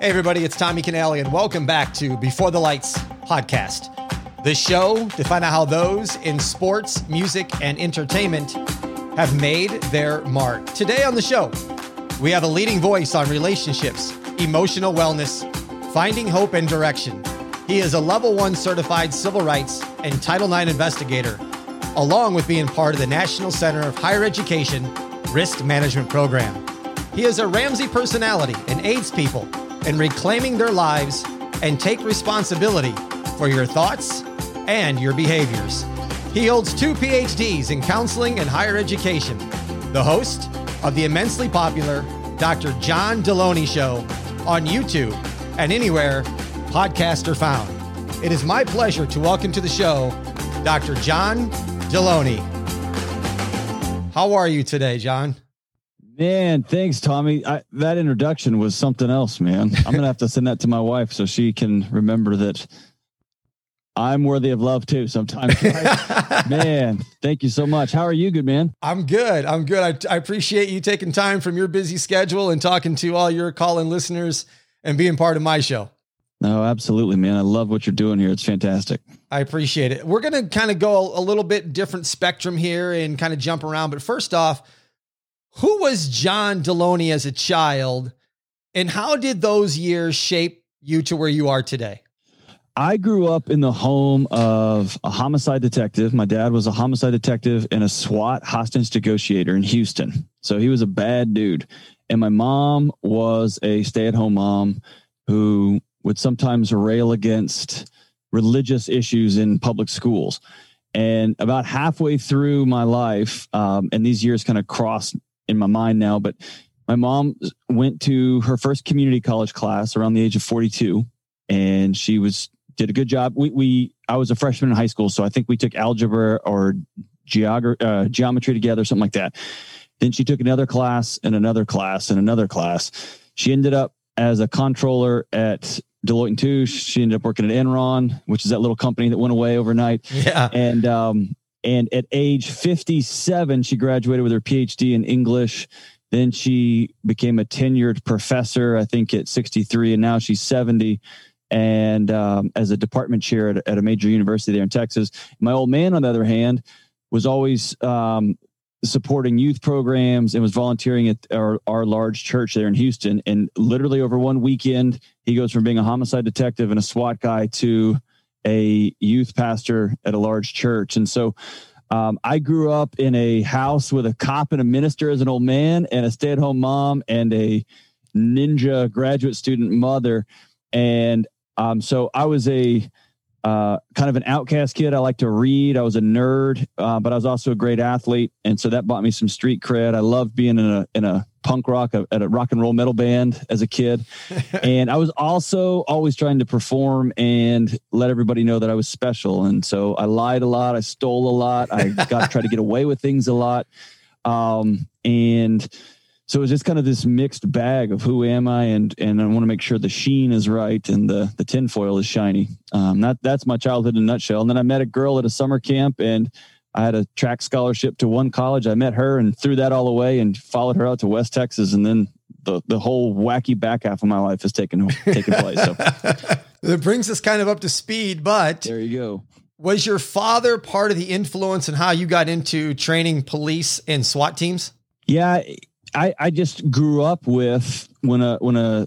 Hey, everybody, it's Tommy Canale, and welcome back to Before the Lights podcast, the show to find out how those in sports, music, and entertainment have made their mark. Today on the show, we have a leading voice on relationships, emotional wellness, finding hope and direction. He is a level one certified civil rights and Title IX investigator, along with being part of the National Center of Higher Education Risk Management Program. He is a Ramsey personality and aids people in reclaiming their lives and take responsibility for your thoughts and your behaviors. He holds two PhDs in counseling and higher education, the host of the immensely popular Dr. John Delony Show on YouTube and anywhere podcasts are found. It is my pleasure to welcome to the show Dr. John Delony. How are you today, John? Man, thanks, Tommy. I, that introduction was something else, man. I'm gonna have to send that to my wife so she can remember that I'm worthy of love too. Sometimes, right? man. Thank you so much. How are you, good man? I'm good. I'm good. I, I appreciate you taking time from your busy schedule and talking to all your call-in listeners and being part of my show. No, absolutely, man. I love what you're doing here. It's fantastic. I appreciate it. We're gonna kind of go a little bit different spectrum here and kind of jump around. But first off who was John Delony as a child, and how did those years shape you to where you are today? I grew up in the home of a homicide detective. My dad was a homicide detective and a SWAT hostage negotiator in Houston. So he was a bad dude. And my mom was a stay at home mom who would sometimes rail against religious issues in public schools. And about halfway through my life, um, and these years kind of crossed in my mind now, but my mom went to her first community college class around the age of 42 and she was did a good job. We, we I was a freshman in high school, so I think we took algebra or geogra- uh, geometry together, something like that. Then she took another class and another class and another class. She ended up as a controller at Deloitte and Touche. She ended up working at Enron, which is that little company that went away overnight. Yeah. And um, and at age 57, she graduated with her PhD in English. Then she became a tenured professor, I think at 63, and now she's 70 and um, as a department chair at, at, a major university there in Texas. My old man, on the other hand, was always um, supporting youth programs and was volunteering at our, our large church there in Houston. And literally over one weekend, he goes from being a homicide detective and a SWAT guy to a youth pastor at a large church. And so um, I grew up in a house with a cop and a minister as an old man, and a stay at home mom, and a ninja graduate student mother. And um, so I was a uh, kind of an outcast kid. I like to read. I was a nerd, uh, but I was also a great athlete, and so that bought me some street cred. I loved being in a in a punk rock a, at a rock and roll metal band as a kid, and I was also always trying to perform and let everybody know that I was special. And so I lied a lot. I stole a lot. I got to try to get away with things a lot, um, and so it's just kind of this mixed bag of who am I and and I want to make sure the sheen is right and the the tinfoil is shiny. Um, that that's my childhood in a nutshell. And then I met a girl at a summer camp and I had a track scholarship to one college. I met her and threw that all away and followed her out to West Texas and then the the whole wacky back half of my life has taken taken place. So it brings us kind of up to speed, but there you go. Was your father part of the influence in how you got into training police and SWAT teams? Yeah, I, I just grew up with when a when a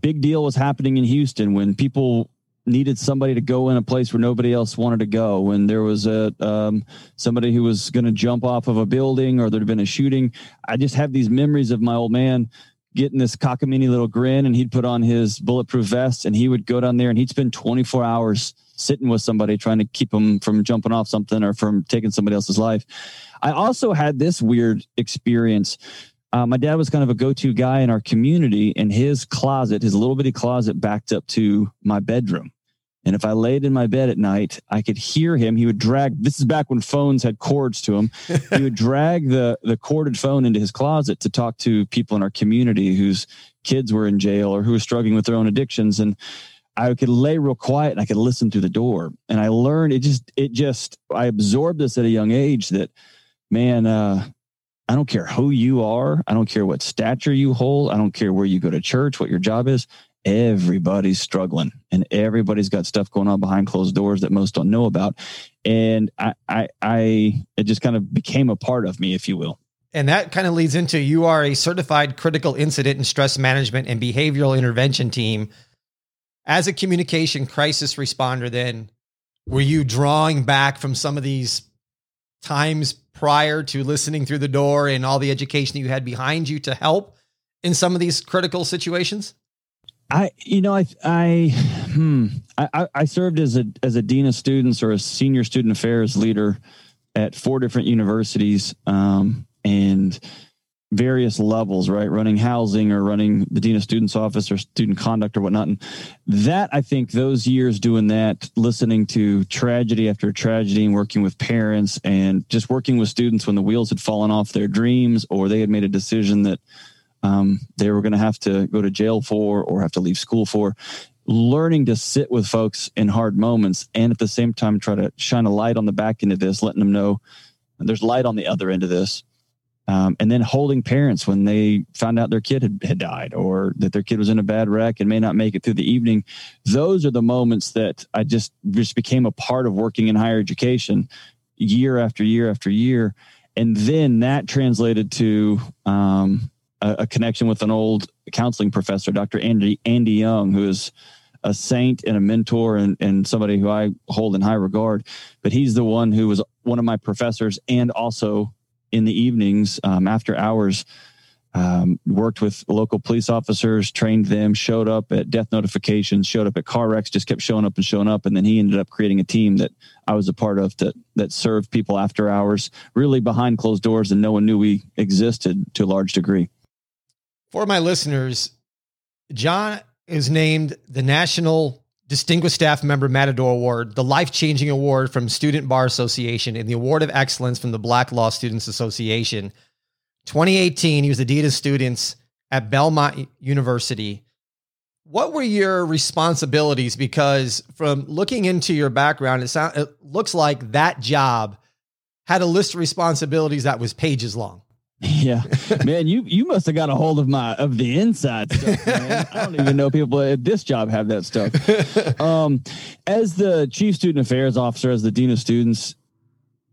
big deal was happening in Houston, when people needed somebody to go in a place where nobody else wanted to go, when there was a um, somebody who was going to jump off of a building or there'd been a shooting. I just have these memories of my old man getting this cockamamie little grin, and he'd put on his bulletproof vest, and he would go down there and he'd spend 24 hours sitting with somebody trying to keep them from jumping off something or from taking somebody else's life. I also had this weird experience uh, my dad was kind of a go-to guy in our community and his closet his little bitty closet backed up to my bedroom and if i laid in my bed at night i could hear him he would drag this is back when phones had cords to them he would drag the the corded phone into his closet to talk to people in our community whose kids were in jail or who were struggling with their own addictions and I could lay real quiet and I could listen through the door. And I learned it just, it just, I absorbed this at a young age that, man, uh, I don't care who you are. I don't care what stature you hold. I don't care where you go to church, what your job is. Everybody's struggling and everybody's got stuff going on behind closed doors that most don't know about. And I, I, I it just kind of became a part of me, if you will. And that kind of leads into you are a certified critical incident and stress management and behavioral intervention team. As a communication crisis responder, then were you drawing back from some of these times prior to listening through the door and all the education that you had behind you to help in some of these critical situations? I, you know, I, I, hmm, I, I served as a as a dean of students or a senior student affairs leader at four different universities, um, and various levels, right? Running housing or running the dean of students office or student conduct or whatnot. And that, I think, those years doing that, listening to tragedy after tragedy and working with parents and just working with students when the wheels had fallen off their dreams or they had made a decision that um, they were going to have to go to jail for or have to leave school for. Learning to sit with folks in hard moments and at the same time try to shine a light on the back end of this, letting them know there's light on the other end of this um, and then holding parents when they found out their kid had, had died or that their kid was in a bad wreck and may not make it through the evening. Those are the moments that I just just became a part of working in higher education year after year after year. And then that translated to um, a, a, connection with an old counseling professor, Dr. Andy, Andy Young, who is a saint and a mentor and, and somebody who I hold in high regard. But he's the one who was one of my professors and also in the evenings um, after hours. Um, worked with local police officers, trained them, showed up at death notifications, showed up at car wrecks, just kept showing up and showing up. And then he ended up creating a team that I was a part of that that served people after hours, really behind closed doors, and no one knew we existed to a large degree. For my listeners, John is named the National Distinguished Staff Member Matador Award, the life changing award from Student Bar Association, and the Award of Excellence from the Black Law Students Association. 2018, he was of Students at Belmont University. What were your responsibilities? Because from looking into your background, it, sound, it looks like that job had a list of responsibilities that was pages long. Yeah, man, you you must have got a hold of my of the inside stuff, man. I don't even know people at this job have that stuff. Um, as the chief student affairs officer, as the dean of students,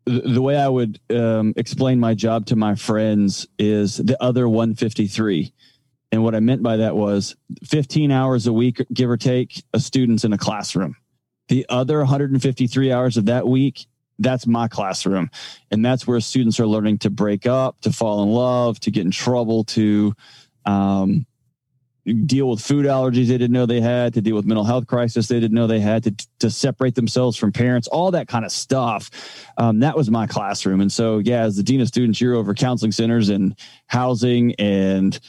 the, the way I would um, explain my job to my friends is the other 153. And what I meant by that was 15 hours a week, give or take, a student's in a classroom. The other 153 hours of that week that's my classroom. And that's where students are learning to break up, to fall in love, to get in trouble, to um, deal with food allergies they didn't know they had, to deal with mental health crisis they didn't know they had, to, to separate themselves from parents, all that kind of stuff. Um, that was my classroom. And so, yeah, as the Dean of Students, you're over counseling centers and housing and,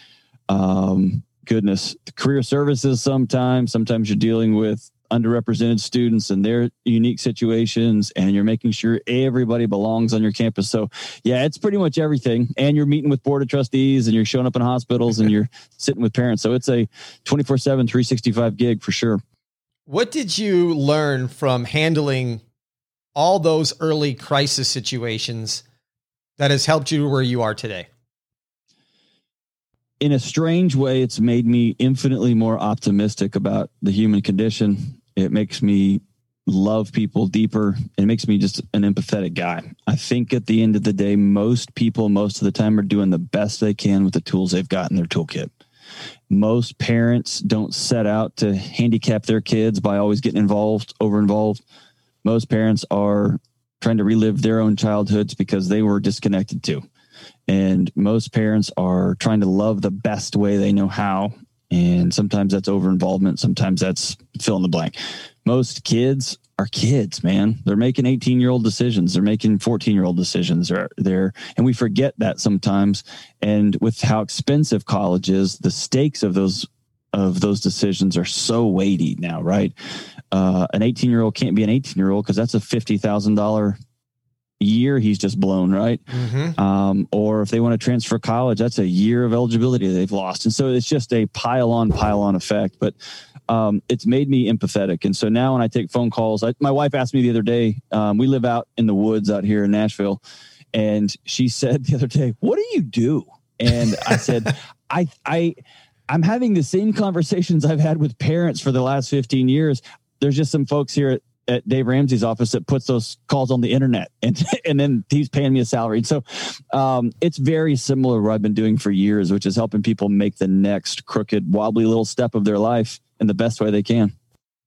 um, goodness, career services sometimes. Sometimes you're dealing with underrepresented students and their unique situations and you're making sure everybody belongs on your campus. So yeah it's pretty much everything. And you're meeting with board of trustees and you're showing up in hospitals and you're sitting with parents. So it's a 24 7 365 gig for sure. What did you learn from handling all those early crisis situations that has helped you where you are today? In a strange way, it's made me infinitely more optimistic about the human condition. It makes me love people deeper. It makes me just an empathetic guy. I think at the end of the day, most people, most of the time, are doing the best they can with the tools they've got in their toolkit. Most parents don't set out to handicap their kids by always getting involved, over involved. Most parents are trying to relive their own childhoods because they were disconnected too. And most parents are trying to love the best way they know how. And sometimes that's over involvement. Sometimes that's fill in the blank. Most kids are kids, man. They're making 18 year old decisions. They're making 14 year old decisions. They're, they're, and we forget that sometimes. And with how expensive college is, the stakes of those of those decisions are so weighty now, right? Uh, an 18 year old can't be an 18 year old because that's a $50,000 year he's just blown, right? Mm-hmm. Um, or if they want to transfer college, that's a year of eligibility they've lost. And so it's just a pile on, pile on effect. But um, it's made me empathetic. And so now when I take phone calls, I, my wife asked me the other day, um, we live out in the woods out here in Nashville. And she said the other day, What do you do? And I said, I, I, I'm having the same conversations I've had with parents for the last 15 years. There's just some folks here at, Dave Ramsey's office that puts those calls on the internet and and then he's paying me a salary. And so um, it's very similar to what I've been doing for years, which is helping people make the next crooked, wobbly little step of their life in the best way they can.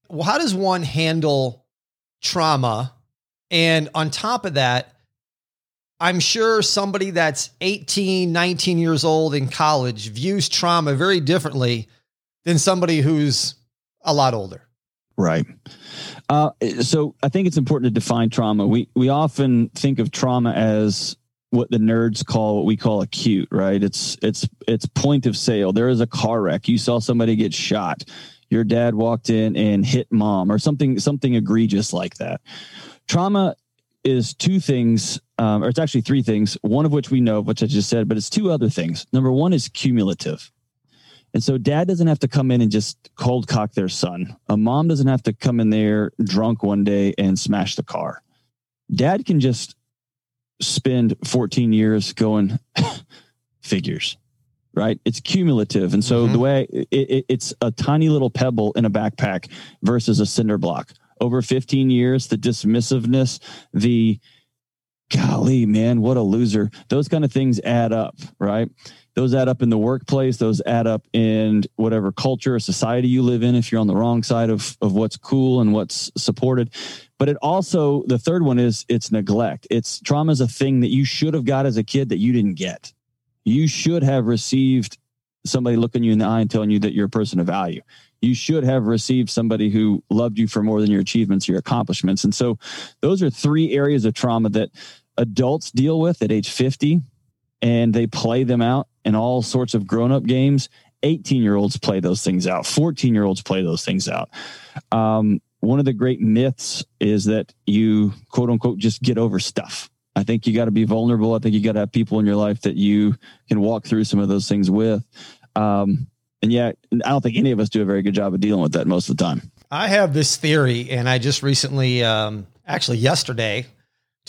Well, how does one handle trauma? And on top of that, I'm sure somebody that's 18, 19 years old in college views trauma very differently than somebody who's a lot older. Right. Uh, so I think it's important to define trauma. We we often think of trauma as what the nerds call what we call acute, right? It's it's it's point of sale. There is a car wreck. You saw somebody get shot. Your dad walked in and hit mom, or something something egregious like that. Trauma is two things, um, or it's actually three things. One of which we know, which I just said, but it's two other things. Number one is cumulative. And so dad doesn't have to come in and just cold cock their son. A mom doesn't have to come in there drunk one day and smash the car. Dad can just spend 14 years going figures, right? It's cumulative. And so mm-hmm. the way it, it, it's a tiny little pebble in a backpack versus a cinder block over 15 years, the dismissiveness, the golly, man, what a loser. Those kind of things add up, right? Those add up in the workplace. Those add up in whatever culture or society you live in if you're on the wrong side of, of what's cool and what's supported. But it also, the third one is it's neglect. It's trauma is a thing that you should have got as a kid that you didn't get. You should have received somebody looking you in the eye and telling you that you're a person of value you should have received somebody who loved you for more than your achievements or your accomplishments. And so those are three areas of trauma that adults deal with at age 50 and they play them out in all sorts of grown up games. 18 year olds play those things out. 14 year olds play those things out. Um, one of the great myths is that you quote unquote just get over stuff. I think you got to be vulnerable. I think you got to have people in your life that you can walk through some of those things with. Um, and yet, I don't think any of us do a very good job of dealing with that most of the time. I have this theory, and I just recently, um, actually yesterday,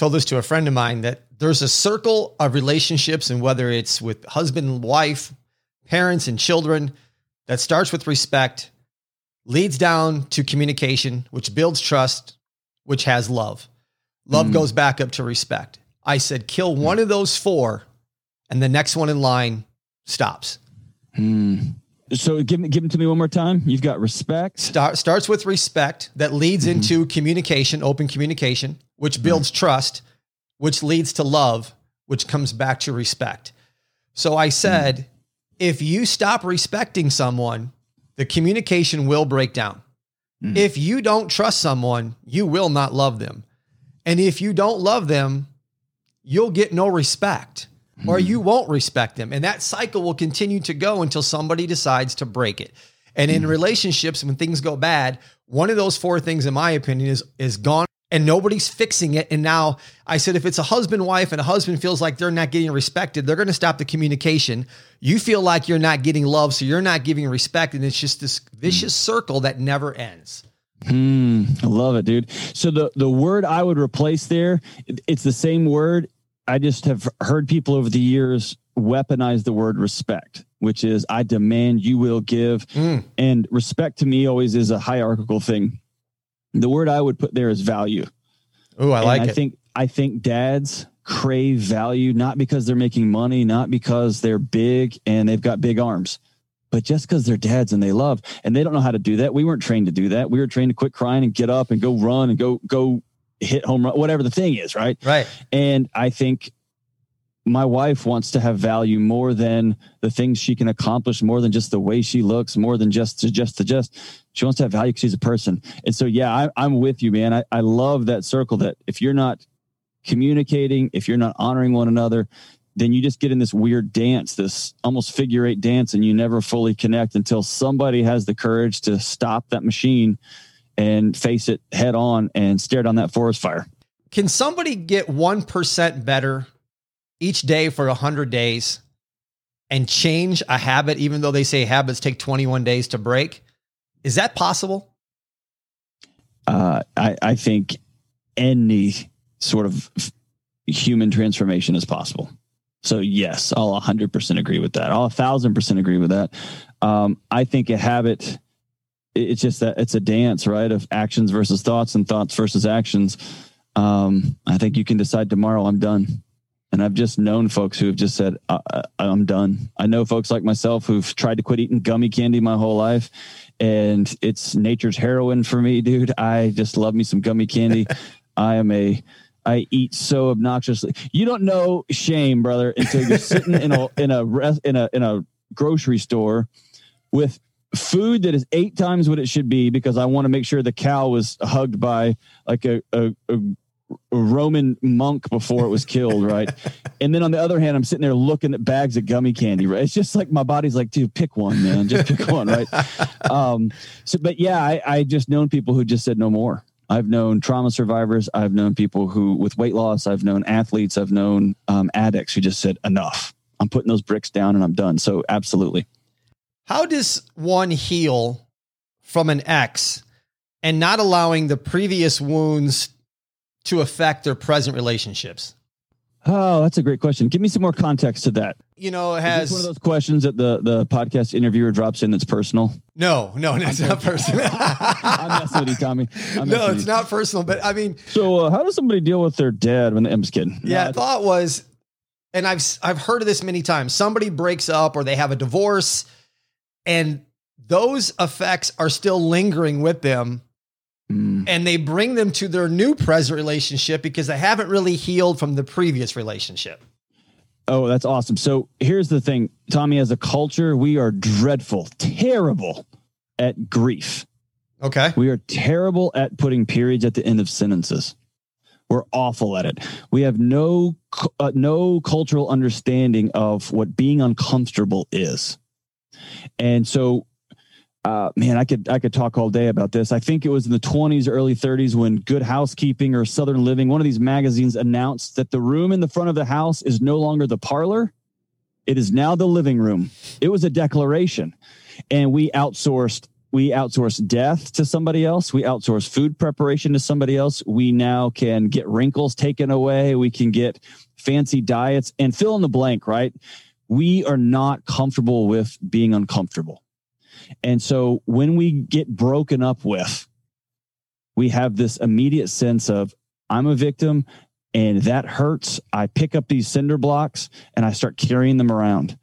told this to a friend of mine that there's a circle of relationships, and whether it's with husband and wife, parents and children, that starts with respect, leads down to communication, which builds trust, which has love. Love mm. goes back up to respect. I said, kill one of those four, and the next one in line stops. Mm. So give give them to me one more time. You've got respect. Start, starts with respect that leads mm-hmm. into communication, open communication, which builds mm-hmm. trust, which leads to love, which comes back to respect. So I said, mm-hmm. if you stop respecting someone, the communication will break down. Mm-hmm. If you don't trust someone, you will not love them. And if you don't love them, you'll get no respect or hmm. you won't respect them. And that cycle will continue to go until somebody decides to break it. And in hmm. relationships, when things go bad, one of those four things, in my opinion, is is gone and nobody's fixing it. And now I said, if it's a husband, wife, and a husband feels like they're not getting respected, they're going to stop the communication. You feel like you're not getting love, so you're not giving respect. And it's just this vicious hmm. circle that never ends. Hmm, I love it, dude. So the the word I would replace there, it's the same word. I just have heard people over the years weaponize the word respect, which is I demand you will give. Mm. And respect to me always is a hierarchical thing. The word I would put there is value. Oh, I like I it. think I think dads crave value not because they're making money, not because they're big and they've got big arms, but just because they're dads and they love and they don't know how to do that. We weren't trained to do that. We were trained to quit crying and get up and go run and go go hit home run, whatever the thing is, right? Right. And I think my wife wants to have value more than the things she can accomplish, more than just the way she looks, more than just to just to just. She wants to have value because she's a person. And so, yeah, I, I'm with you, man. I, I love that circle that if you're not communicating, if you're not honoring one another, then you just get in this weird dance, this almost figure eight dance, and you never fully connect until somebody has the courage to stop that machine and face it head on and stare down that forest fire. Can somebody get 1% better each day for 100 days and change a habit, even though they say habits take 21 days to break? Is that possible? Uh, I, I think any sort of human transformation is possible. So yes, I'll 100% agree with that. I'll 1000% agree with that. Um, I think a habit, it's just that it's a dance, right? Of actions versus thoughts and thoughts versus actions. Um, I think you can decide tomorrow, I'm done. And I've just known folks who have just said, I, am done. I know folks like myself who've tried to quit eating gummy candy my whole life. And it's nature's heroin for me, dude. I just love me some gummy candy. I am a, I eat so obnoxiously. You don't know shame, brother, until you're sitting in a in a in a in a grocery store with food that is eight times what it should be because I want to make sure the cow was hugged by like a, a a Roman monk before it was killed, right? and then on the other hand, I'm sitting there looking at bags of gummy candy, right? It's just like my body's like, dude, pick one, man, just pick one, right? Um, so, but yeah, I, I just known people who just said no more. I've known trauma survivors. I've known people who with weight loss. I've known athletes. I've known um, addicts who just said enough. I'm putting those bricks down and I'm done. So absolutely. How does one heal from an ex and not allowing the previous wounds to affect their present relationships? Oh, that's a great question. Give me some more context to that. You know, it has one of those questions that the the podcast interviewer drops in that's personal. No, no, no it's not personal. I'm messing with you, Tommy. No, it's not personal. But I mean, so uh, how does somebody deal with their dad when I'm just kidding? Yeah, no, thought was, and I've I've heard of this many times. Somebody breaks up or they have a divorce, and those effects are still lingering with them Mm. And they bring them to their new present relationship because they haven't really healed from the previous relationship. Oh, that's awesome. So here's the thing, Tommy, as a culture, we are dreadful, terrible at grief. Okay. We are terrible at putting periods at the end of sentences. We're awful at it. We have no uh, no cultural understanding of what being uncomfortable is. And so uh, man, I could I could talk all day about this. I think it was in the 20s, early 30s when Good Housekeeping or Southern Living, one of these magazines announced that the room in the front of the house is no longer the parlor; it is now the living room. It was a declaration, and we outsourced we outsourced death to somebody else. We outsource food preparation to somebody else. We now can get wrinkles taken away. We can get fancy diets and fill in the blank. Right? We are not comfortable with being uncomfortable and so when we get broken up with, we have this immediate sense of, I'm a victim and that hurts. I pick up these cinder blocks and I start carrying them around.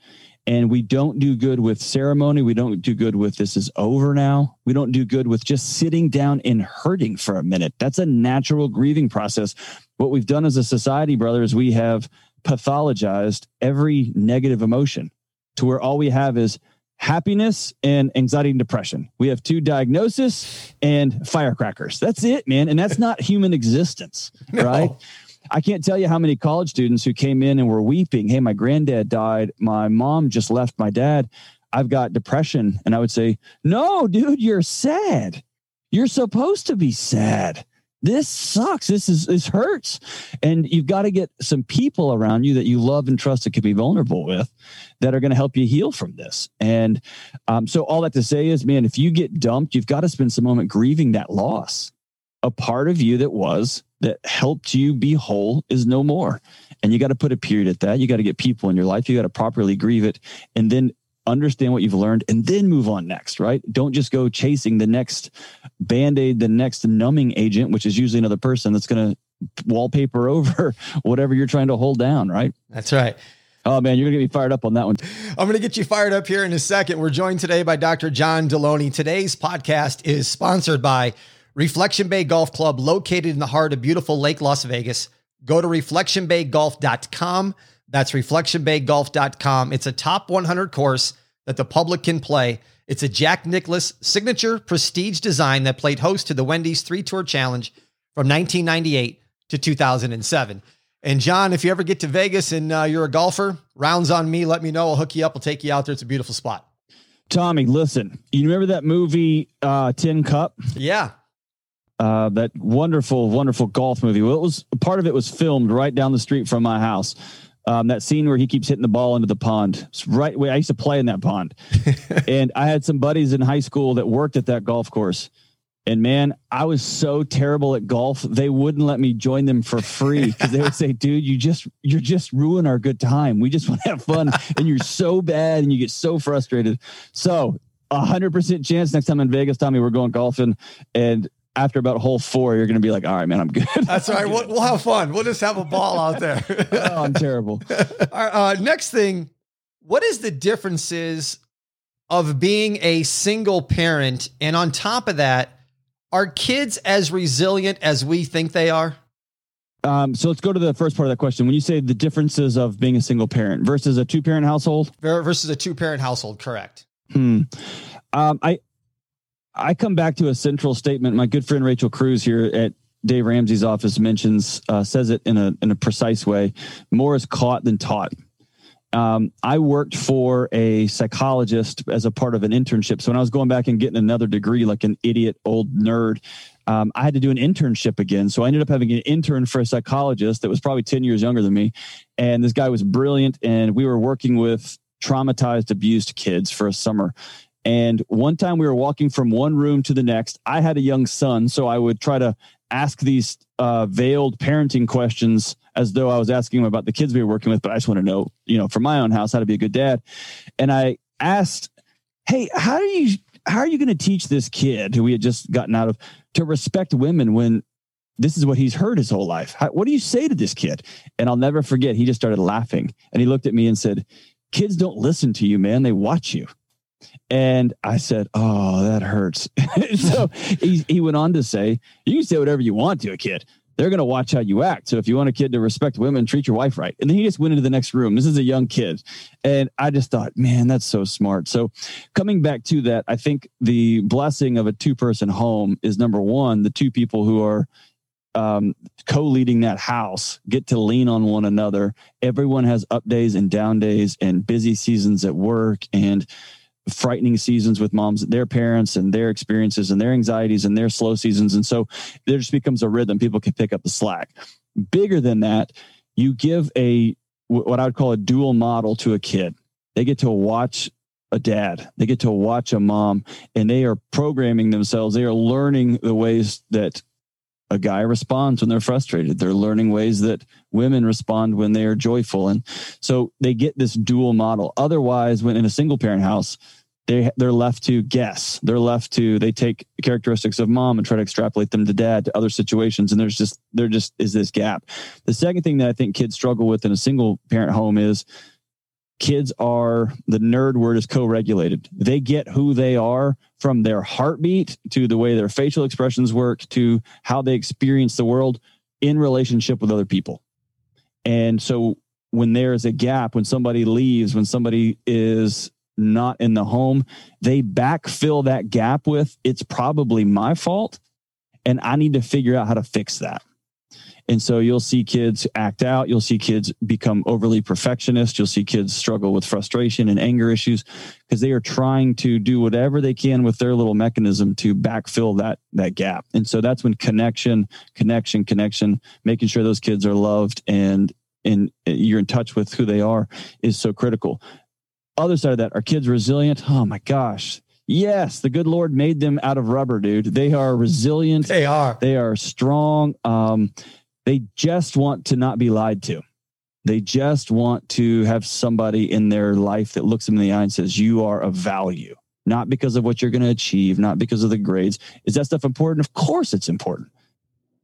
And we don't do good with ceremony. We don't do good with this is over now. We don't do good with just sitting down and hurting for a minute. That's a natural grieving process. What we've done as a society, brother, is we have pathologized every negative emotion to where all we have is happiness and anxiety and depression. We have two diagnoses and firecrackers. That's it, man. And that's not human existence, no. right? I can't tell you how many college students who came in and were weeping. Hey, my granddad died. My mom just left my dad. I've got depression. And I would say, no, dude, you're sad. You're supposed to be sad this sucks. This is this hurts. And you've got to get some people around you that you love and trust that can be vulnerable with that are going to help you heal from this. And um, so all that to say is, man, if you get dumped, you've got to spend some moment grieving that loss. A part of you that was that helped you be whole is no more. And you got to put a period at that. You got to get people in your life. You got to properly grieve it and then understand what you've learned and then move on next, right? Don't just go chasing the next band aid, the next numbing agent, which is usually another person that's going to wallpaper over whatever you're trying to hold down, right? That's right. Oh man, you're gonna get me fired up on that one. I'm gonna get you fired up here in a second. We're joined today by Dr. John Delony. Today's podcast is sponsored by Reflection Bay Golf Club, located in the heart of beautiful Lake Las Vegas. Go to reflectionbaygolf.com that's reflectionbaygolf.com. It's a top 100 course that the public can play. It's a Jack Nicklaus signature prestige design that played host to the Wendy's three tour challenge from 1998 to 2007. And John, if you ever get to Vegas and uh, you're a golfer, rounds on me. Let me know. I'll hook you up. I'll take you out there. It's a beautiful spot. Tommy, listen, you remember that movie, uh, Tin Cup? Yeah. Uh, that wonderful, wonderful golf movie. Well, it was part of it was filmed right down the street from my house. Um, that scene where he keeps hitting the ball into the pond. It's right. I used to play in that pond, and I had some buddies in high school that worked at that golf course. And man, I was so terrible at golf. They wouldn't let me join them for free because they would say, dude, you just, you're just ruining our good time. We just want to have fun. and you're so bad and you get so frustrated. So a hundred percent chance next time in Vegas, Tommy, we're going golfing and after about hole four, you're going to be like, all right, man, I'm good. That's all right. We'll, we'll, have fun. We'll just have a ball out there. oh, I'm terrible. uh, next thing, what is the differences of being a single parent? And on top of that, are kids as resilient as we think they are? Um, so let's go to the first part of that question. When you say the differences of being a single parent versus a two parent household, versus a two parent household, correct? Hmm. Um, I I come back to a central statement. My good friend Rachel Cruz here at Dave Ramsey's office mentions uh, says it in a in a precise way. More is caught than taught. Um, I worked for a psychologist as a part of an internship. So when I was going back and getting another degree, like an idiot old nerd, um, I had to do an internship again. So I ended up having an intern for a psychologist that was probably 10 years younger than me. And this guy was brilliant. And we were working with traumatized, abused kids for a summer. And one time we were walking from one room to the next. I had a young son, so I would try to ask these uh, veiled parenting questions as though I was asking him about the kids we were working with, but I just want to know, you know, for my own house, how to be a good dad. And I asked, Hey, how do you, how are you going to teach this kid who we had just gotten out of to respect women when this is what he's heard his whole life? How, what do you say to this kid? And I'll never forget, he just started laughing and he looked at me and said, Kids don't listen to you, man. They watch you. And I said, Oh, that hurts. so he, he went on to say, You can say whatever you want to a kid. They're going to watch how you act. So if you want a kid to respect women, treat your wife right. And then he just went into the next room. This is a young kid. And I just thought, man, that's so smart. So coming back to that, I think the blessing of a two person home is number one, the two people who are um, co-leading that house get to lean on one another everyone has up days and down days and busy seasons at work and frightening seasons with moms, their parents and their experiences and their anxieties and their slow seasons. And so there just becomes a rhythm. People can pick up the slack. Bigger than that, you give a what I would call a dual model to a kid. They get to watch a dad, they get to watch a mom, and they are programming themselves. They are learning the ways that a guy responds when they're frustrated. They're learning ways that women respond when they are joyful. And so they get this dual model. Otherwise, when in a single parent house, they they're left to guess. They're left to they take characteristics of mom and try to extrapolate them to dad to other situations, and there's just there just is this gap. The second thing that I think kids struggle with in a single parent home is kids are the nerd word is co-regulated. They get who they are from their heartbeat to the way their facial expressions work to how they experience the world in relationship with other people. And so when there's a gap, when somebody leaves, when somebody is not in the home, they backfill that gap with it's probably my fault. And I need to figure out how to fix that. And so you'll see kids act out. You'll see kids become overly perfectionist. You'll see kids struggle with frustration and anger issues because they are trying to do whatever they can with their little mechanism to backfill that, that gap. And so that's when connection, connection, connection, making sure those kids are loved and, and uh, you're in touch with who they are is so critical other side of that, are kids resilient? Oh my gosh. Yes, the good Lord made them out of rubber, dude. They are resilient. They are. They are strong. Um, they just want to not be lied to. They just want to have somebody in their life that looks them in the eye and says, You are of value, not because of what you're going to achieve, not because of the grades. Is that stuff important? Of course it's important.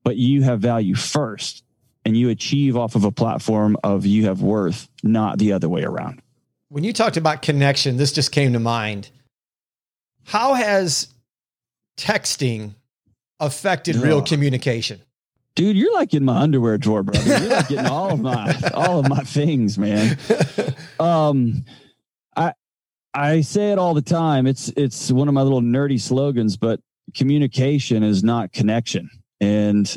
But you have value first, and you achieve off of a platform of you have worth, not the other way around. When you talked about connection, this just came to mind. How has texting affected real communication? Dude, you're like in my underwear drawer, brother. You're like getting all of my all of my things, man. Um, I I say it all the time. It's it's one of my little nerdy slogans, but communication is not connection. And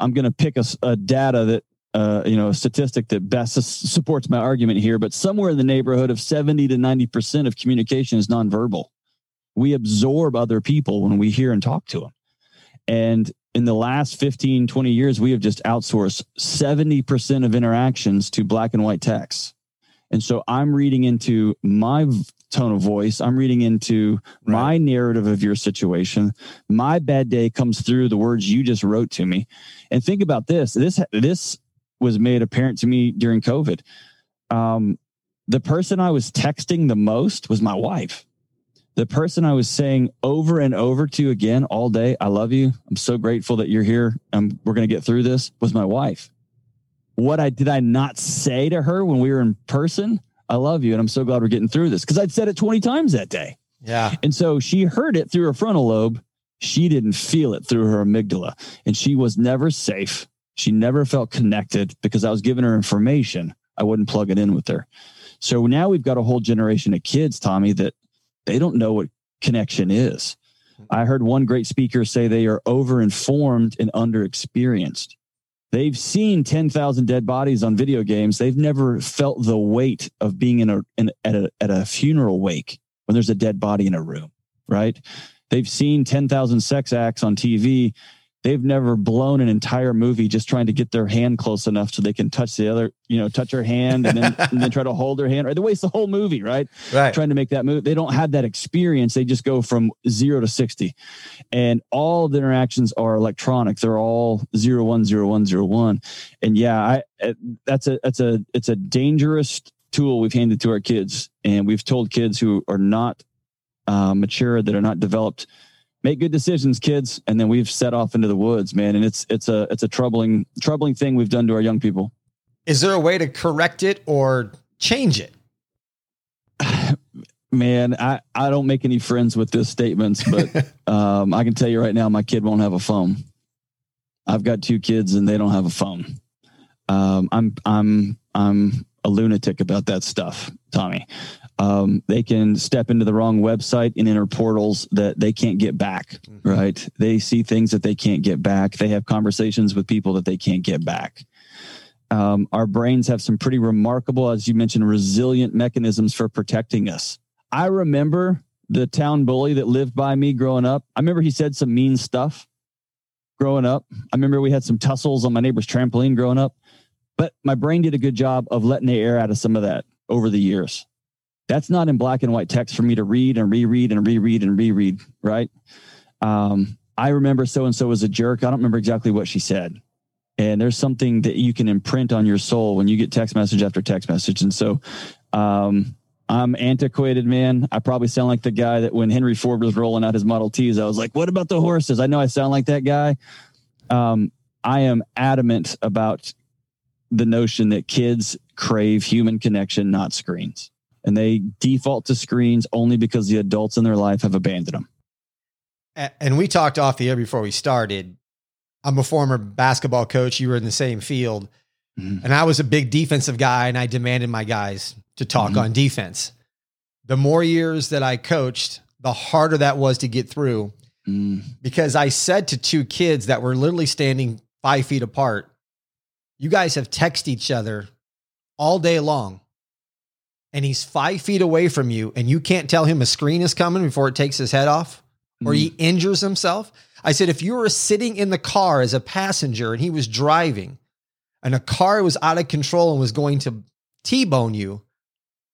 I'm going to pick a, a data that uh, you know, a statistic that best supports my argument here, but somewhere in the neighborhood of 70 to 90% of communication is nonverbal. We absorb other people when we hear and talk to them. And in the last 15, 20 years, we have just outsourced 70% of interactions to black and white text. And so I'm reading into my tone of voice. I'm reading into right. my narrative of your situation. My bad day comes through the words you just wrote to me. And think about this. This this was made apparent to me during COVID. Um, the person I was texting the most was my wife. The person I was saying over and over to again all day, I love you. I'm so grateful that you're here. and we're going to get through this was my wife. What I did I not say to her when we were in person? I love you. And I'm so glad we're getting through this because I'd said it 20 times that day. Yeah. And so she heard it through her frontal lobe. She didn't feel it through her amygdala. And she was never safe. She never felt connected because I was giving her information. I wouldn't plug it in with her. So now we've got a whole generation of kids, Tommy, that they don't know what connection is. I heard one great speaker say they are over-informed and under-experienced. They've seen 10,000 dead bodies on video games. They've never felt the weight of being in a, in, at, a, at a funeral wake when there's a dead body in a room, right? They've seen 10,000 sex acts on TV they've never blown an entire movie just trying to get their hand close enough so they can touch the other, you know, touch her hand and then and then try to hold her hand. Right, they waste the whole movie, right? Right. Trying to make that move. They don't have that experience. They just go from zero to sixty, and all the interactions are electronic. They're all zero one zero one zero one, and yeah, I uh, that's a that's a it's a dangerous tool we've handed to our kids, and we've told kids who are not uh, mature that are not developed make good decisions, kids. And then we've set off into the woods, man. And it's it's a it's a troubling troubling thing we've done to our young people. Is there a way to correct it or change it? Man, I, I don't make any friends with this statements, but um, I can tell you right now, my kid won't have a phone. I've got two kids and they don't have a phone. Um, I'm I'm I'm a lunatic about that stuff, Tommy um, they can step into the wrong website and enter portals that they can't get back, mm-hmm. right? They see things that they can't get back. They have conversations with people that they can't get back. Um, our brains have some pretty remarkable, as you mentioned, resilient mechanisms for protecting us. I remember the town bully that lived by me growing up. I remember he said some mean stuff growing up. I remember we had some tussles on my neighbor's trampoline growing up, but my brain did a good job of letting the air out of some of that over the years. That's not in black and white text for me to read and reread and reread and reread, right? Um, I remember so and so was a jerk. I don't remember exactly what she said. And there's something that you can imprint on your soul when you get text message after text message. And so um, I'm antiquated, man. I probably sound like the guy that when Henry Ford was rolling out his Model Ts, I was like, what about the horses? I know I sound like that guy. Um, I am adamant about the notion that kids crave human connection, not screens and they default to screens only because the adults in their life have abandoned them. And we talked off the air before we started. I'm a former basketball coach. You were in the same field. Mm-hmm. And I was a big defensive guy, and I demanded my guys to talk mm-hmm. on defense. The more years that I coached, the harder that was to get through mm. because I said to two kids that were literally standing five feet apart, You guys have texted each other all day long and he's five feet away from you and you can't tell him a screen is coming before it takes his head off or he mm. injures himself. I said, if you were sitting in the car as a passenger and he was driving and a car was out of control and was going to T bone you,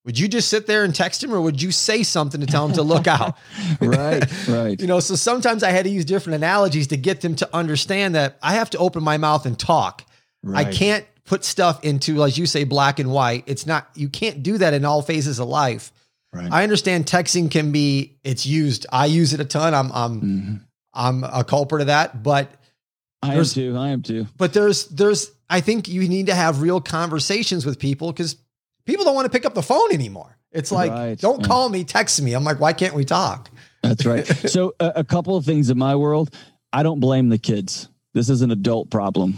would you just sit there and text him or would you say something to tell him to look out? right, right. You know, so sometimes I had to use different analogies to get them to understand that I have to open my mouth and talk. Right. I can't put stuff into, as you say, black and white. It's not, you can't do that in all phases of life. Right. I understand texting can be, it's used. I use it a ton. I'm, I'm, mm-hmm. I'm a culprit of that, but I am too. I am too. But there's, there's, I think you need to have real conversations with people because people don't want to pick up the phone anymore. It's like, right. don't yeah. call me, text me. I'm like, why can't we talk? That's right. so a, a couple of things in my world, I don't blame the kids. This is an adult problem.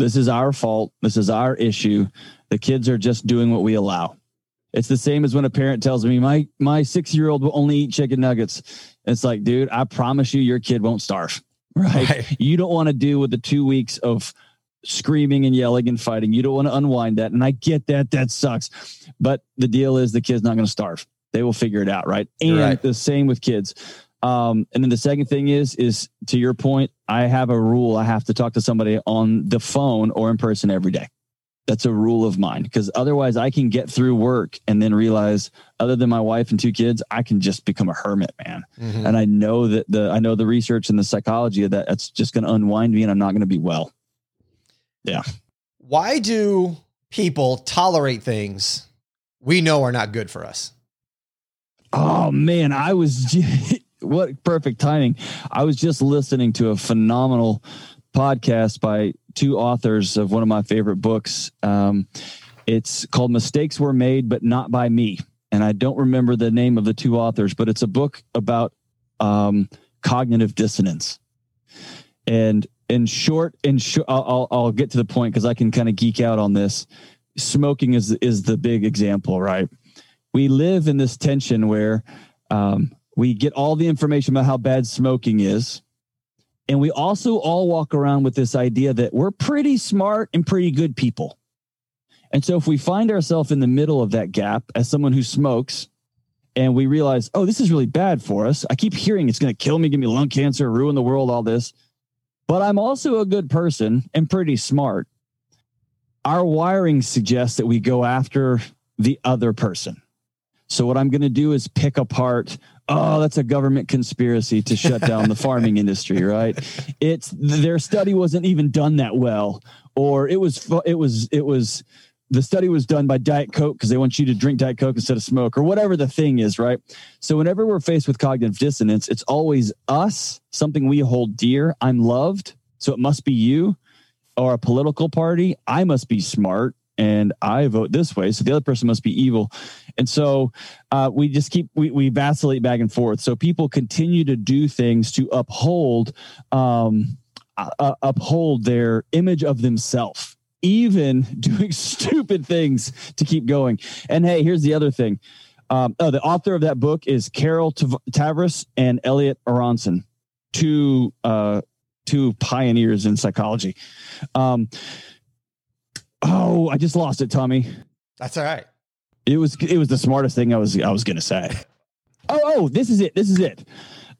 This is our fault. This is our issue. The kids are just doing what we allow. It's the same as when a parent tells me my my six year old will only eat chicken nuggets. It's like, dude, I promise you, your kid won't starve. Right? right. You don't want to deal with the two weeks of screaming and yelling and fighting. You don't want to unwind that, and I get that. That sucks. But the deal is, the kid's not going to starve. They will figure it out, right? And right. the same with kids. Um, and then the second thing is, is to your point, I have a rule. I have to talk to somebody on the phone or in person every day. That's a rule of mine because otherwise I can get through work and then realize other than my wife and two kids, I can just become a hermit, man. Mm-hmm. And I know that the I know the research and the psychology of that that's just going to unwind me and I'm not going to be well. Yeah. Why do people tolerate things we know are not good for us? Oh man, I was what perfect timing. I was just listening to a phenomenal podcast by two authors of one of my favorite books. Um, it's called Mistakes Were Made, but Not by Me. And I don't remember the name of the two authors, but it's a book about um, cognitive dissonance. And in short, in short, I'll, I'll get to the point because I can kind of geek out on this. Smoking is is the big example, right? We live in this tension where um, we get all the information about how bad smoking is, and we also all walk around with this idea that we're pretty smart and pretty good people. And so if we find ourselves in the middle of that gap as someone who smokes and we realize, oh, this is really bad for us. I keep hearing it's going to kill me, give me lung cancer, ruin the world, all this. But I'm also a good person and pretty smart. Our wiring suggests that we go after the other person. So what I'm going to do is pick apart oh, that's a government conspiracy to shut down the farming industry, right? It's their study wasn't even done that well, or it was it was it was the study was done by Diet Coke because they want you to drink Diet Coke instead of smoke, or whatever the thing is, right? So whenever we're faced with cognitive dissonance, it's always us, something we hold dear. I'm loved, so it must be you, or a political party. I must be smart and I vote this way. So the other person must be evil. And so uh, we just keep, we, we vacillate back and forth. So people continue to do things to uphold, um, uh, uphold their image of themselves, even doing stupid things to keep going. And hey, here's the other thing. Um, oh, the author of that book is Carol Tavris and Elliot Aronson, two, uh, two pioneers in psychology. Um, Oh, I just lost it, Tommy. That's all right. It was it was the smartest thing I was I was gonna say. Oh, oh, this is it. This is it.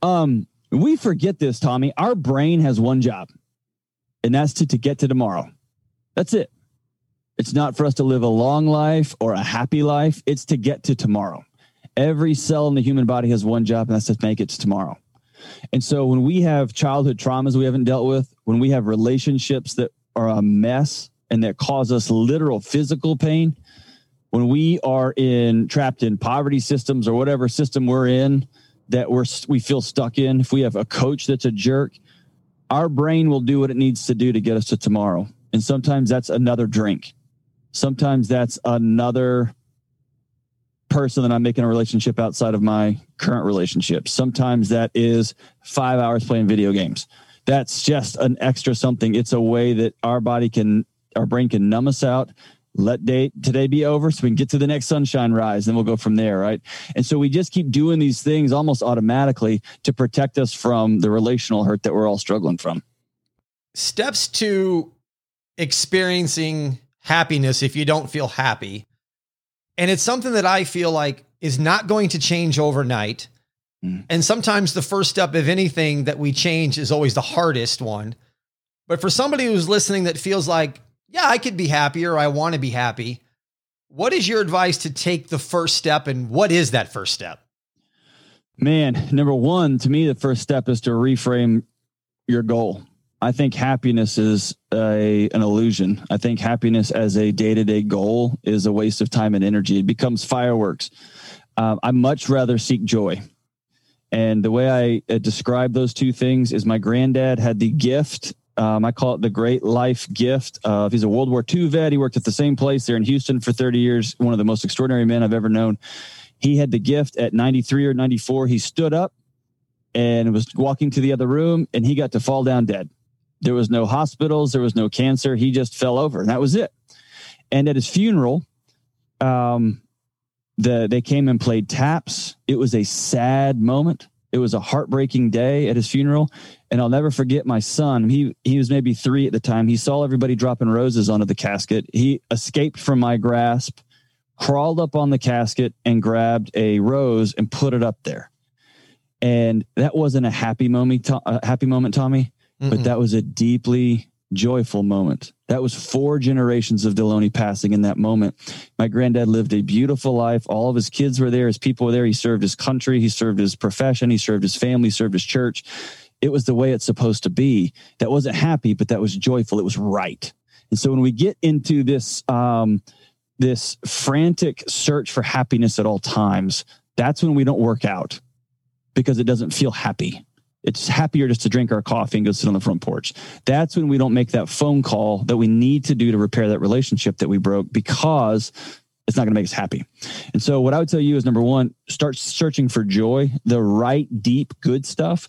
Um, we forget this, Tommy. Our brain has one job, and that's to, to get to tomorrow. That's it. It's not for us to live a long life or a happy life. It's to get to tomorrow. Every cell in the human body has one job, and that's to make it to tomorrow. And so when we have childhood traumas we haven't dealt with, when we have relationships that are a mess, and that cause us literal physical pain, when we are in trapped in poverty systems or whatever system we're in that we're we feel stuck in, if we have a coach that's a jerk, our brain will do what it needs to do to get us to tomorrow. And sometimes that's another drink. Sometimes that's another person that I'm making a relationship outside of my current relationship. Sometimes that is five hours playing video games. That's just an extra something. It's a way that our body can our brain can numb us out let day today be over so we can get to the next sunshine rise and we'll go from there right? And so we just keep doing these things almost automatically to protect us from the relational hurt that we're all struggling from. Steps to experiencing happiness if you don't feel happy. And it's something that i feel like is not going to change overnight. Mm. and sometimes the first step of anything that we change is always the hardest one. But for somebody who's listening that feels like yeah, I could be happier. I want to be happy. What is your advice to take the first step and what is that first step? Man, number one, to me, the first step is to reframe your goal. I think happiness is a an illusion. I think happiness as a day to day goal is a waste of time and energy. It becomes fireworks. Um, I much rather seek joy. And the way I uh, describe those two things is my granddad had the gift um, I call it the great life gift. He's a World War II vet. He worked at the same place there in Houston for 30 years. One of the most extraordinary men I've ever known. He had the gift at 93 or 94. He stood up and was walking to the other room, and he got to fall down dead. There was no hospitals. There was no cancer. He just fell over, and that was it. And at his funeral, um, the they came and played taps. It was a sad moment. It was a heartbreaking day at his funeral. And I'll never forget my son. He he was maybe three at the time. He saw everybody dropping roses onto the casket. He escaped from my grasp, crawled up on the casket and grabbed a rose and put it up there. And that wasn't a happy moment, a uh, happy moment, Tommy, Mm-mm. but that was a deeply joyful moment. That was four generations of Delony passing in that moment. My granddad lived a beautiful life. All of his kids were there, his people were there. He served his country, he served his profession, he served his family, served his church. It was the way it's supposed to be. That wasn't happy, but that was joyful. It was right. And so when we get into this um, this frantic search for happiness at all times, that's when we don't work out because it doesn't feel happy. It's happier just to drink our coffee and go sit on the front porch. That's when we don't make that phone call that we need to do to repair that relationship that we broke because it's not going to make us happy. And so, what I would tell you is number one, start searching for joy, the right, deep, good stuff.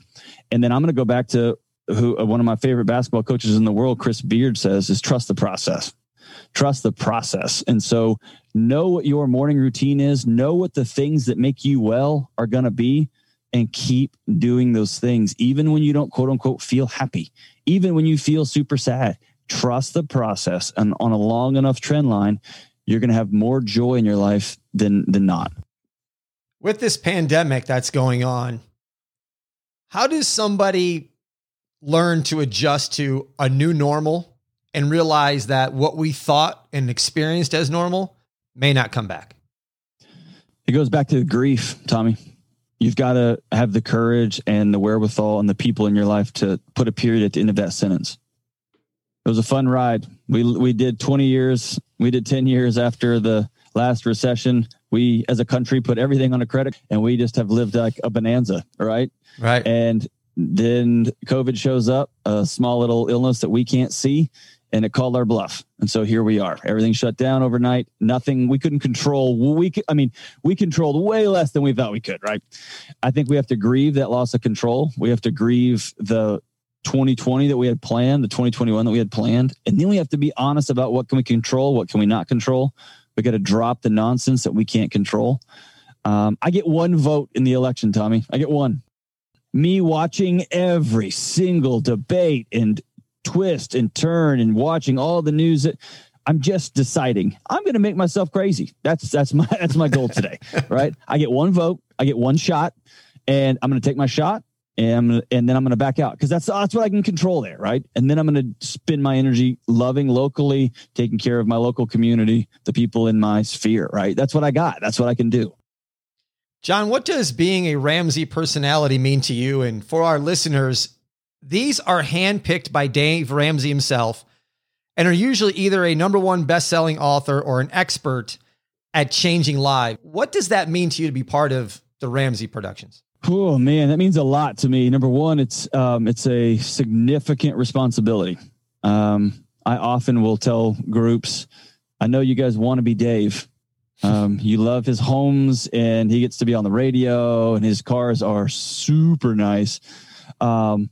And then I'm going to go back to who uh, one of my favorite basketball coaches in the world, Chris Beard, says is trust the process. Trust the process. And so, know what your morning routine is, know what the things that make you well are going to be and keep doing those things, even when you don't quote unquote feel happy, even when you feel super sad. Trust the process. And on a long enough trend line, you're going to have more joy in your life than, than not. With this pandemic that's going on, how does somebody learn to adjust to a new normal and realize that what we thought and experienced as normal may not come back? It goes back to grief, Tommy you've got to have the courage and the wherewithal and the people in your life to put a period at the end of that sentence. It was a fun ride. We we did 20 years. We did 10 years after the last recession. We as a country put everything on a credit and we just have lived like a bonanza, right? Right. And then COVID shows up, a small little illness that we can't see and it called our bluff. And so here we are. Everything shut down overnight. Nothing we couldn't control. We I mean, we controlled way less than we thought we could, right? I think we have to grieve that loss of control. We have to grieve the 2020 that we had planned, the 2021 that we had planned, and then we have to be honest about what can we control, what can we not control. We got to drop the nonsense that we can't control. Um, I get one vote in the election, Tommy. I get one. Me watching every single debate and twist and turn and watching all the news I'm just deciding I'm going to make myself crazy. That's that's my that's my goal today, right? I get one vote, I get one shot, and I'm going to take my shot, and and then I'm going to back out because that's that's what I can control there, right? And then I'm going to spend my energy loving locally, taking care of my local community, the people in my sphere, right? That's what I got. That's what I can do. John, what does being a Ramsey personality mean to you? And for our listeners, these are handpicked by Dave Ramsey himself and are usually either a number one best-selling author or an expert at changing lives. What does that mean to you to be part of the Ramsey Productions? Oh man, that means a lot to me. Number one, it's um, it's a significant responsibility. Um, I often will tell groups, I know you guys want to be Dave. Um, you love his homes, and he gets to be on the radio, and his cars are super nice. Um,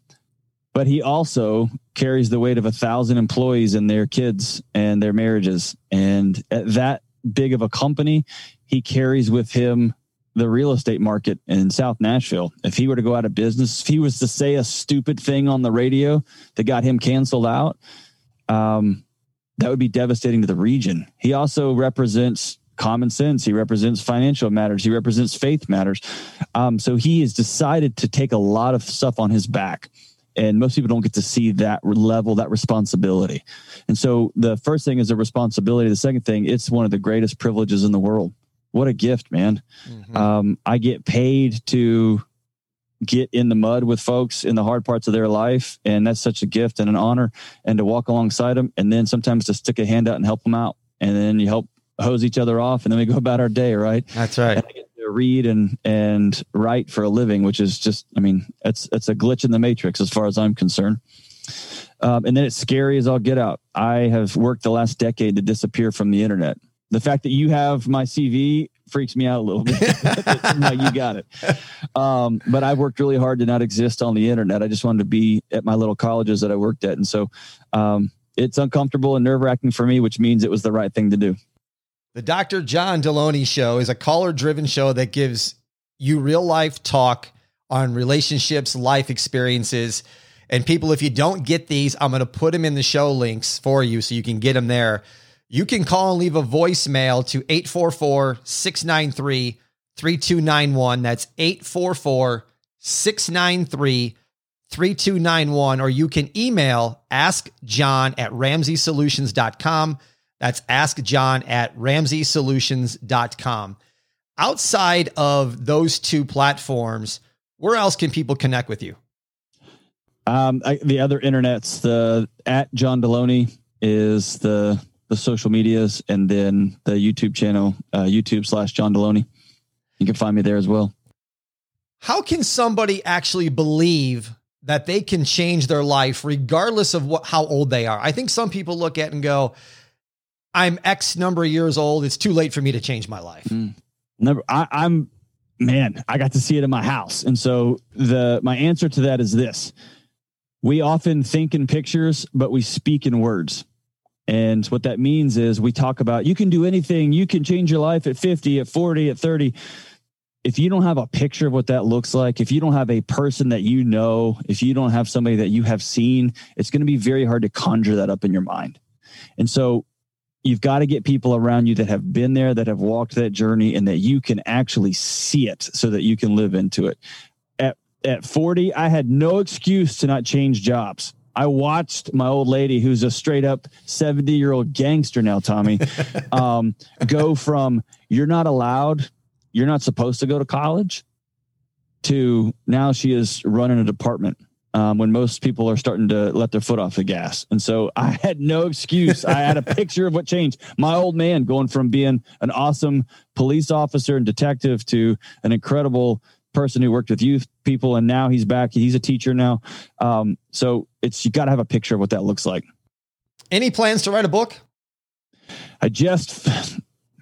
but he also carries the weight of a thousand employees and their kids and their marriages. And at that big of a company, he carries with him the real estate market in South Nashville. If he were to go out of business, if he was to say a stupid thing on the radio that got him canceled out, um, that would be devastating to the region. He also represents common sense. He represents financial matters. He represents faith matters. Um, so he has decided to take a lot of stuff on his back and most people don't get to see that level that responsibility. And so the first thing is a responsibility. The second thing it's one of the greatest privileges in the world. What a gift man. Mm-hmm. um, i get paid to get in the mud with folks in the hard parts of their life and that's such a gift and an honor and to walk alongside them and then sometimes to stick a hand out and help them out and then you help hose each other off and then we go about our day right? That's right read and and write for a living, which is just, I mean, it's it's a glitch in the matrix as far as I'm concerned. Um, and then it's scary as I'll get out. I have worked the last decade to disappear from the internet. The fact that you have my CV freaks me out a little bit. no, you got it. Um, but I worked really hard to not exist on the internet. I just wanted to be at my little colleges that I worked at, and so um, it's uncomfortable and nerve wracking for me, which means it was the right thing to do. The Dr. John Delony Show is a caller driven show that gives you real life talk on relationships, life experiences. And people, if you don't get these, I'm going to put them in the show links for you so you can get them there. You can call and leave a voicemail to 844 693 3291. That's 844 693 3291, or you can email askjohn at ramseysolutions.com. That's askjohn at ramseysolutions.com. Outside of those two platforms, where else can people connect with you? Um, I, the other internets, the at John Delony is the the social medias, and then the YouTube channel, uh, YouTube slash John Delony. You can find me there as well. How can somebody actually believe that they can change their life regardless of what how old they are? I think some people look at and go, "I'm X number of years old. It's too late for me to change my life." Mm. Never. I, I'm man. I got to see it in my house, and so the my answer to that is this: we often think in pictures, but we speak in words. And what that means is we talk about you can do anything, you can change your life at 50, at 40, at 30 if you don't have a picture of what that looks like, if you don't have a person that you know, if you don't have somebody that you have seen, it's going to be very hard to conjure that up in your mind. And so you've got to get people around you that have been there, that have walked that journey, and that you can actually see it so that you can live into it. At, at 40, I had no excuse to not change jobs. I watched my old lady, who's a straight up 70 year old gangster now, Tommy, um, go from you're not allowed you're not supposed to go to college to now she is running a department um, when most people are starting to let their foot off the gas. And so I had no excuse. I had a picture of what changed. My old man going from being an awesome police officer and detective to an incredible person who worked with youth people. And now he's back. He's a teacher now. Um, so it's, you got to have a picture of what that looks like. Any plans to write a book? I just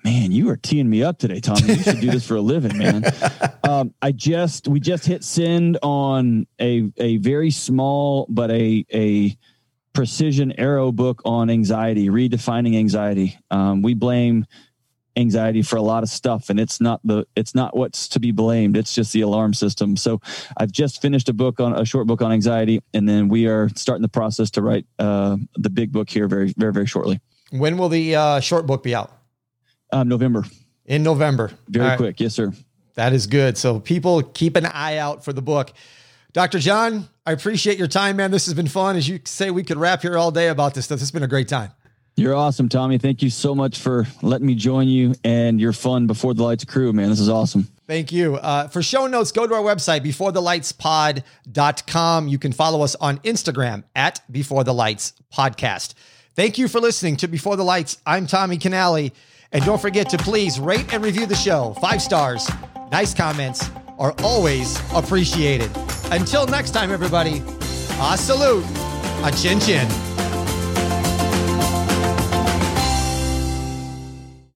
man, you are teeing me up today, Tommy. You should do this for a living, man. Um, I just we just hit send on a a very small but a a precision arrow book on anxiety, redefining anxiety. Um, we blame anxiety for a lot of stuff and it's not the it's not what's to be blamed it's just the alarm system so i've just finished a book on a short book on anxiety and then we are starting the process to write uh, the big book here very very very shortly when will the uh, short book be out um, November. In November. Very right. quick. Yes, sir. That is good. So people keep an eye out for the book. Dr. John, I appreciate your time, man. This has been fun. As you say, we could wrap here all day about this stuff. It's been a great time. You're awesome, Tommy. Thank you so much for letting me join you and your fun before the lights crew, man. This is awesome. Thank you. Uh, for show notes, go to our website, beforethelightspod.com. You can follow us on Instagram at Before the Lights Podcast. Thank you for listening to Before the Lights. I'm Tommy Canale. And don't forget to please rate and review the show. Five stars, nice comments are always appreciated. Until next time, everybody, a salute, a chin chin.